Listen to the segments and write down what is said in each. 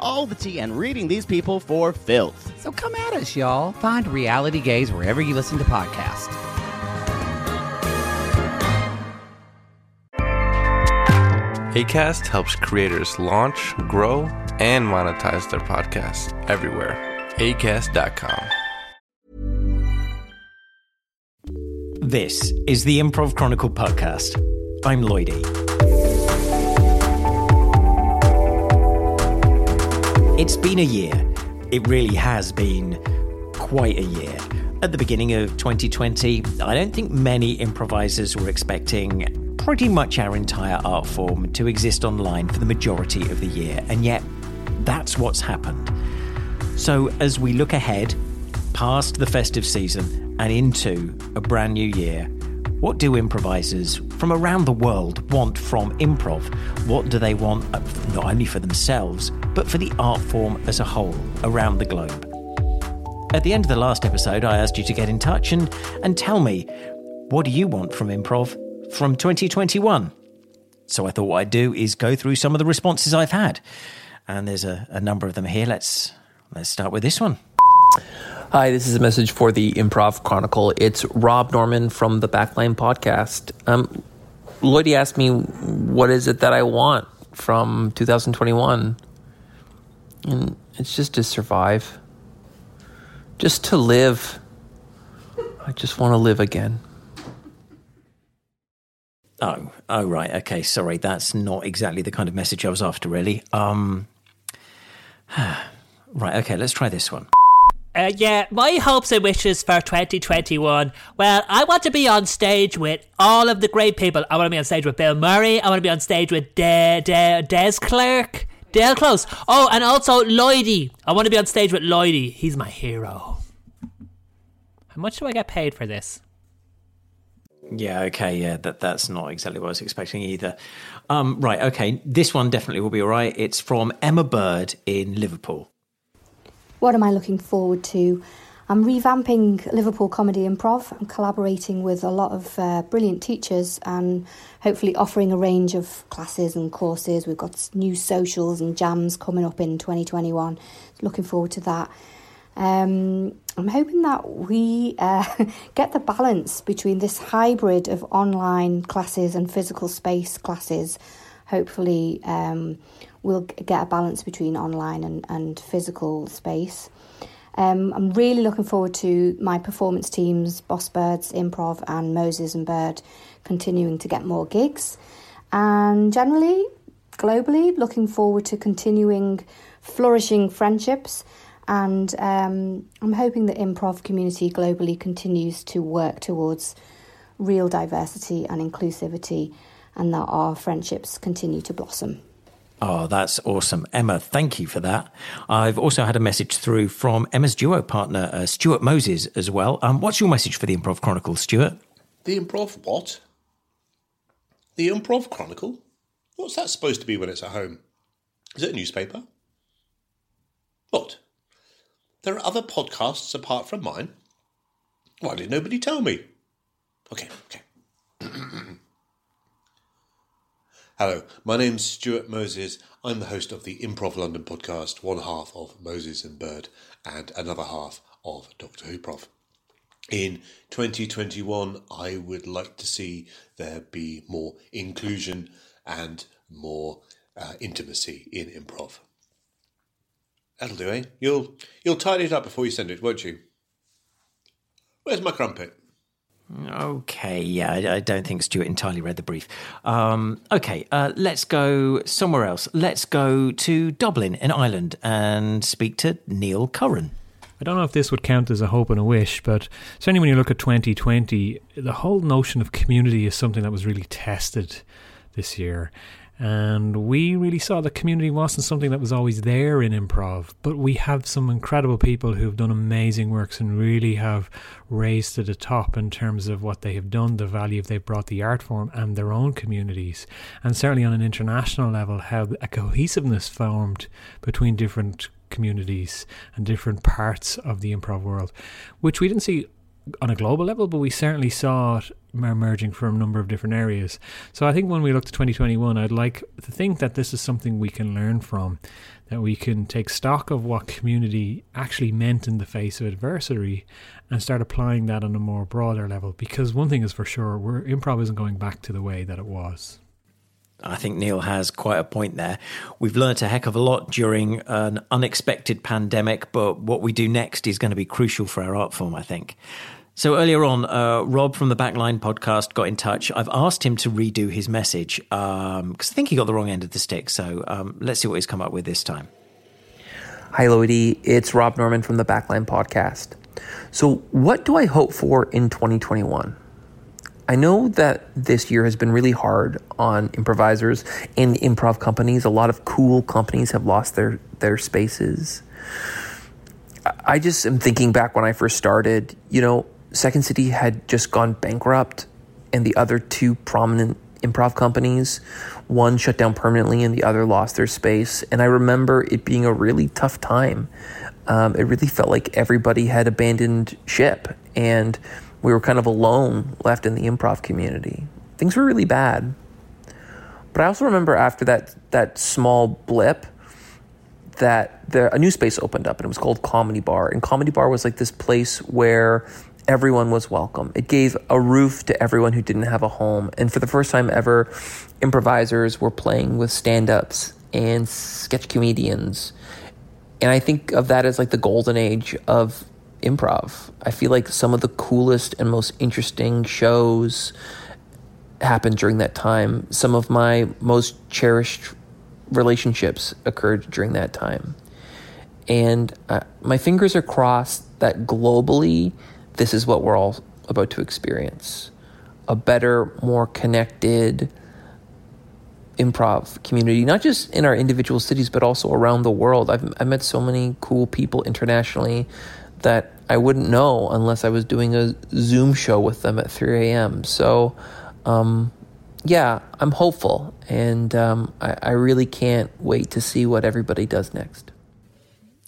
all the tea and reading these people for filth. So come at us, y'all. Find Reality Gaze wherever you listen to podcasts. ACAST helps creators launch, grow, and monetize their podcasts everywhere. ACAST.com. This is the Improv Chronicle podcast. I'm Lloydie. It's been a year. It really has been quite a year. At the beginning of 2020, I don't think many improvisers were expecting pretty much our entire art form to exist online for the majority of the year, and yet that's what's happened. So, as we look ahead, past the festive season and into a brand new year, what do improvisers from around the world want from improv? What do they want uh, not only for themselves, but for the art form as a whole around the globe? At the end of the last episode, I asked you to get in touch and, and tell me what do you want from improv from 2021? So I thought what I'd do is go through some of the responses I've had. And there's a, a number of them here. Let's let's start with this one. Hi, this is a message for the Improv Chronicle. It's Rob Norman from the Backline Podcast. Um, Lloydie asked me, what is it that I want from 2021? And it's just to survive, just to live. I just want to live again. Oh, oh, right. Okay, sorry. That's not exactly the kind of message I was after, really. Um, right. Okay, let's try this one. Uh, yeah, my hopes and wishes for 2021. Well, I want to be on stage with all of the great people. I want to be on stage with Bill Murray. I want to be on stage with De- De- Des Clark. Dale Close. Oh, and also Lloydie. I want to be on stage with Lloydie. He's my hero. How much do I get paid for this? Yeah, okay, yeah, that that's not exactly what I was expecting either. Um, right, okay, this one definitely will be all right. It's from Emma Bird in Liverpool. What am I looking forward to? I'm revamping Liverpool Comedy Improv. I'm collaborating with a lot of uh, brilliant teachers and hopefully offering a range of classes and courses. We've got new socials and jams coming up in 2021. Looking forward to that. Um, I'm hoping that we uh, get the balance between this hybrid of online classes and physical space classes. Hopefully, um, we'll get a balance between online and, and physical space. Um, I'm really looking forward to my performance teams, Boss Birds, Improv, and Moses and Bird continuing to get more gigs. And generally, globally, looking forward to continuing flourishing friendships. And um, I'm hoping the improv community globally continues to work towards real diversity and inclusivity, and that our friendships continue to blossom. Oh, that's awesome. Emma, thank you for that. I've also had a message through from Emma's duo partner, uh, Stuart Moses, as well. Um, what's your message for the Improv Chronicle, Stuart? The Improv what? The Improv Chronicle? What's that supposed to be when it's at home? Is it a newspaper? What? There are other podcasts apart from mine? Why did nobody tell me? Okay, okay. Hello, my name's Stuart Moses. I'm the host of the Improv London podcast, one half of Moses and Bird, and another half of Doctor Who Prof. In 2021, I would like to see there be more inclusion and more uh, intimacy in improv. That'll do, eh? You'll you'll tidy it up before you send it, won't you? Where's my crumpet? Okay, yeah, I, don't think Stuart entirely read the brief. Um, okay, uh, let's go somewhere else. Let's go to Dublin in Ireland and speak to Neil Curran. I don't know if this would count as a hope and a wish, but certainly when you look at 2020, the whole notion of community is something that was really tested this year. And we really saw that community wasn't something that was always there in improv, but we have some incredible people who have done amazing works and really have raised to the top in terms of what they have done, the value they've brought the art form and their own communities. And certainly on an international level, how a cohesiveness formed between different communities and different parts of the improv world, which we didn't see on a global level, but we certainly saw it emerging from a number of different areas. So I think when we look to 2021, I'd like to think that this is something we can learn from, that we can take stock of what community actually meant in the face of adversity and start applying that on a more broader level. Because one thing is for sure, we're, improv isn't going back to the way that it was. I think Neil has quite a point there. We've learnt a heck of a lot during an unexpected pandemic, but what we do next is going to be crucial for our art form, I think. So earlier on, uh, Rob from the Backline podcast got in touch. I've asked him to redo his message because um, I think he got the wrong end of the stick. So um, let's see what he's come up with this time. Hi, Lloydie. It's Rob Norman from the Backline podcast. So, what do I hope for in 2021? I know that this year has been really hard on improvisers and improv companies. A lot of cool companies have lost their, their spaces. I just am thinking back when I first started, you know, Second City had just gone bankrupt, and the other two prominent improv companies, one shut down permanently and the other lost their space. And I remember it being a really tough time. Um, it really felt like everybody had abandoned ship, and we were kind of alone left in the improv community. Things were really bad. But I also remember after that that small blip that a new space opened up and it was called Comedy Bar. And Comedy Bar was like this place where everyone was welcome. It gave a roof to everyone who didn't have a home. And for the first time ever, improvisers were playing with stand ups and sketch comedians. And I think of that as like the golden age of improv. I feel like some of the coolest and most interesting shows happened during that time. Some of my most cherished relationships occurred during that time. And uh, my fingers are crossed that globally, this is what we're all about to experience a better, more connected improv community, not just in our individual cities, but also around the world. I've, I've met so many cool people internationally that I wouldn't know unless I was doing a Zoom show with them at 3 a.m. So, um, yeah, I'm hopeful, and um, I, I really can't wait to see what everybody does next.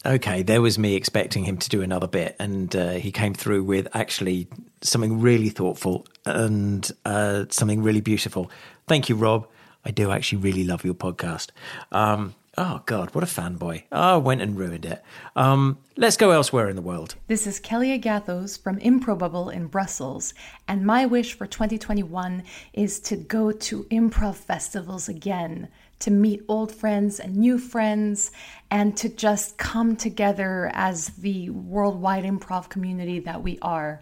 Okay, there was me expecting him to do another bit, and uh, he came through with actually something really thoughtful and uh, something really beautiful. Thank you, Rob. I do actually really love your podcast. Um, oh God, what a fanboy! Oh, went and ruined it. Um, let's go elsewhere in the world. This is Kelly Agathos from Improbable in Brussels, and my wish for 2021 is to go to improv festivals again to meet old friends and new friends, and to just come together as the worldwide improv community that we are.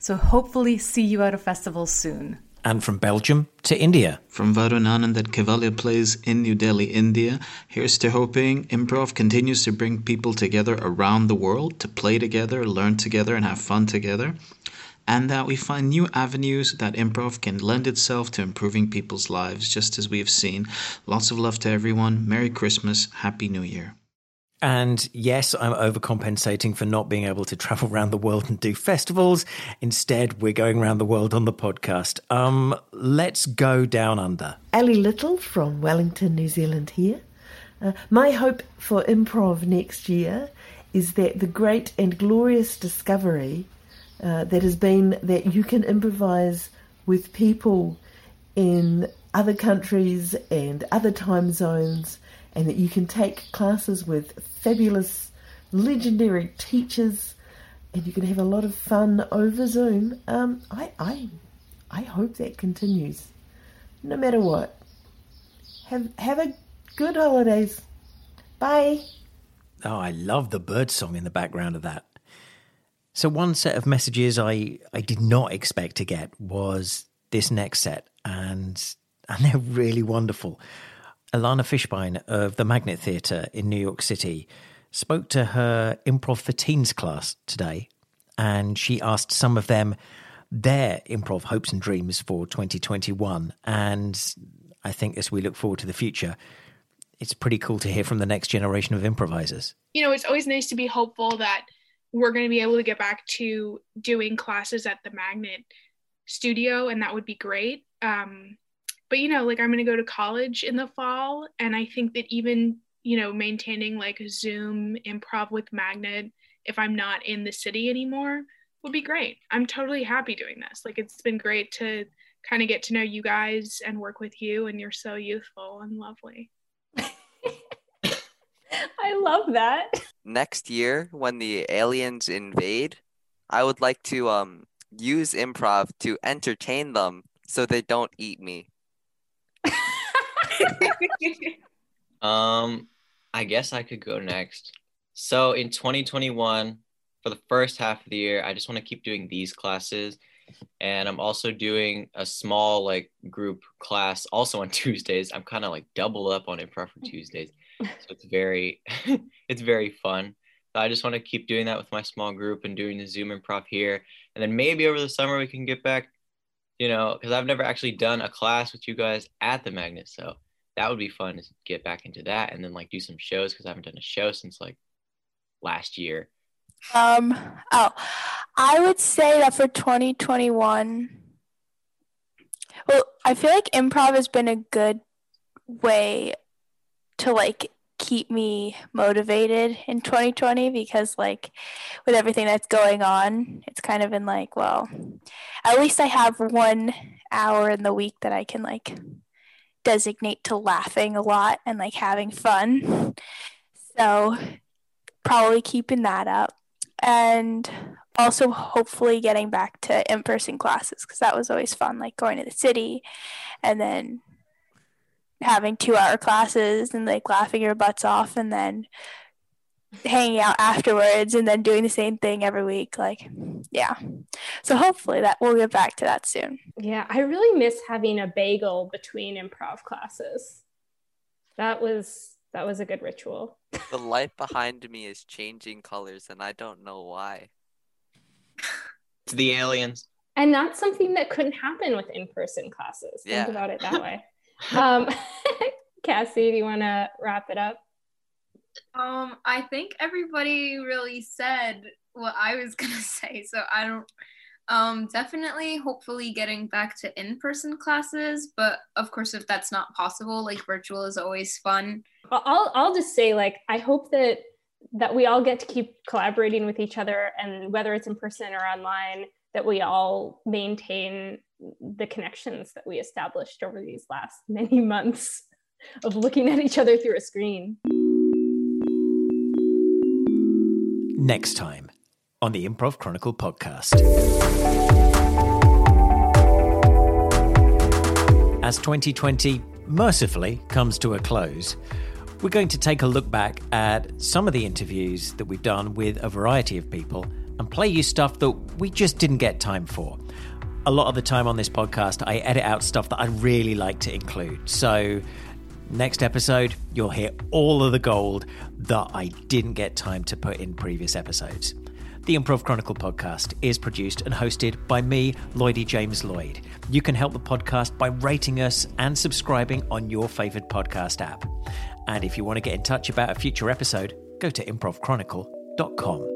So, hopefully, see you at a festival soon. And from Belgium to India. From Varun Anand at Kaivalya Plays in New Delhi, India, here's to hoping improv continues to bring people together around the world to play together, learn together, and have fun together and that we find new avenues that improv can lend itself to improving people's lives, just as we have seen. Lots of love to everyone. Merry Christmas. Happy New Year. And yes, I'm overcompensating for not being able to travel around the world and do festivals. Instead, we're going around the world on the podcast. Um, let's go down under. Ellie Little from Wellington, New Zealand here. Uh, my hope for improv next year is that the great and glorious discovery uh, that has been that you can improvise with people in other countries and other time zones, and that you can take classes with fabulous, legendary teachers, and you can have a lot of fun over Zoom. Um, I, I, I hope that continues, no matter what. Have have a good holidays. Bye. Oh, I love the bird song in the background of that. So one set of messages I, I did not expect to get was this next set, and and they're really wonderful. Alana Fishbein of the Magnet Theatre in New York City spoke to her Improv for Teens class today, and she asked some of them their improv hopes and dreams for 2021. And I think as we look forward to the future, it's pretty cool to hear from the next generation of improvisers. You know, it's always nice to be hopeful that we're going to be able to get back to doing classes at the Magnet studio, and that would be great. Um, but, you know, like I'm going to go to college in the fall, and I think that even, you know, maintaining like Zoom improv with Magnet if I'm not in the city anymore would be great. I'm totally happy doing this. Like, it's been great to kind of get to know you guys and work with you, and you're so youthful and lovely. I love that. Next year, when the aliens invade, I would like to um use improv to entertain them so they don't eat me. Um, I guess I could go next. So in 2021, for the first half of the year, I just want to keep doing these classes. And I'm also doing a small like group class also on Tuesdays. I'm kind of like double up on improv for Tuesdays. So it's very it's very fun. So I just want to keep doing that with my small group and doing the Zoom improv here. And then maybe over the summer we can get back, you know, because I've never actually done a class with you guys at the magnet. So that would be fun to get back into that and then like do some shows because I haven't done a show since like last year. Um, oh, I would say that for 2021, well, I feel like improv has been a good way to like keep me motivated in 2020 because like with everything that's going on it's kind of been like well at least i have one hour in the week that i can like designate to laughing a lot and like having fun. So probably keeping that up. And also hopefully getting back to in-person classes because that was always fun like going to the city and then having two hour classes and like laughing your butts off and then hanging out afterwards and then doing the same thing every week like yeah so hopefully that we'll get back to that soon Yeah, I really miss having a bagel between improv classes. That was that was a good ritual. The light behind me is changing colors and I don't know why. It's the aliens. And that's something that couldn't happen with in-person classes. Yeah. Think about it that way. um, Cassie, do you want to wrap it up? Um, I think everybody really said what I was gonna say, so I don't. Um, definitely, hopefully, getting back to in-person classes, but of course, if that's not possible, like virtual is always fun. I'll I'll just say like I hope that that we all get to keep collaborating with each other and whether it's in person or online that we all maintain the connections that we established over these last many months of looking at each other through a screen. Next time on the Improv Chronicle podcast. As 2020 mercifully comes to a close, we're going to take a look back at some of the interviews that we've done with a variety of people and play you stuff that we just didn't get time for. A lot of the time on this podcast, I edit out stuff that I really like to include. So, next episode, you'll hear all of the gold that I didn't get time to put in previous episodes. The Improv Chronicle podcast is produced and hosted by me, Lloydie James Lloyd. You can help the podcast by rating us and subscribing on your favorite podcast app. And if you want to get in touch about a future episode, go to improvchronicle.com.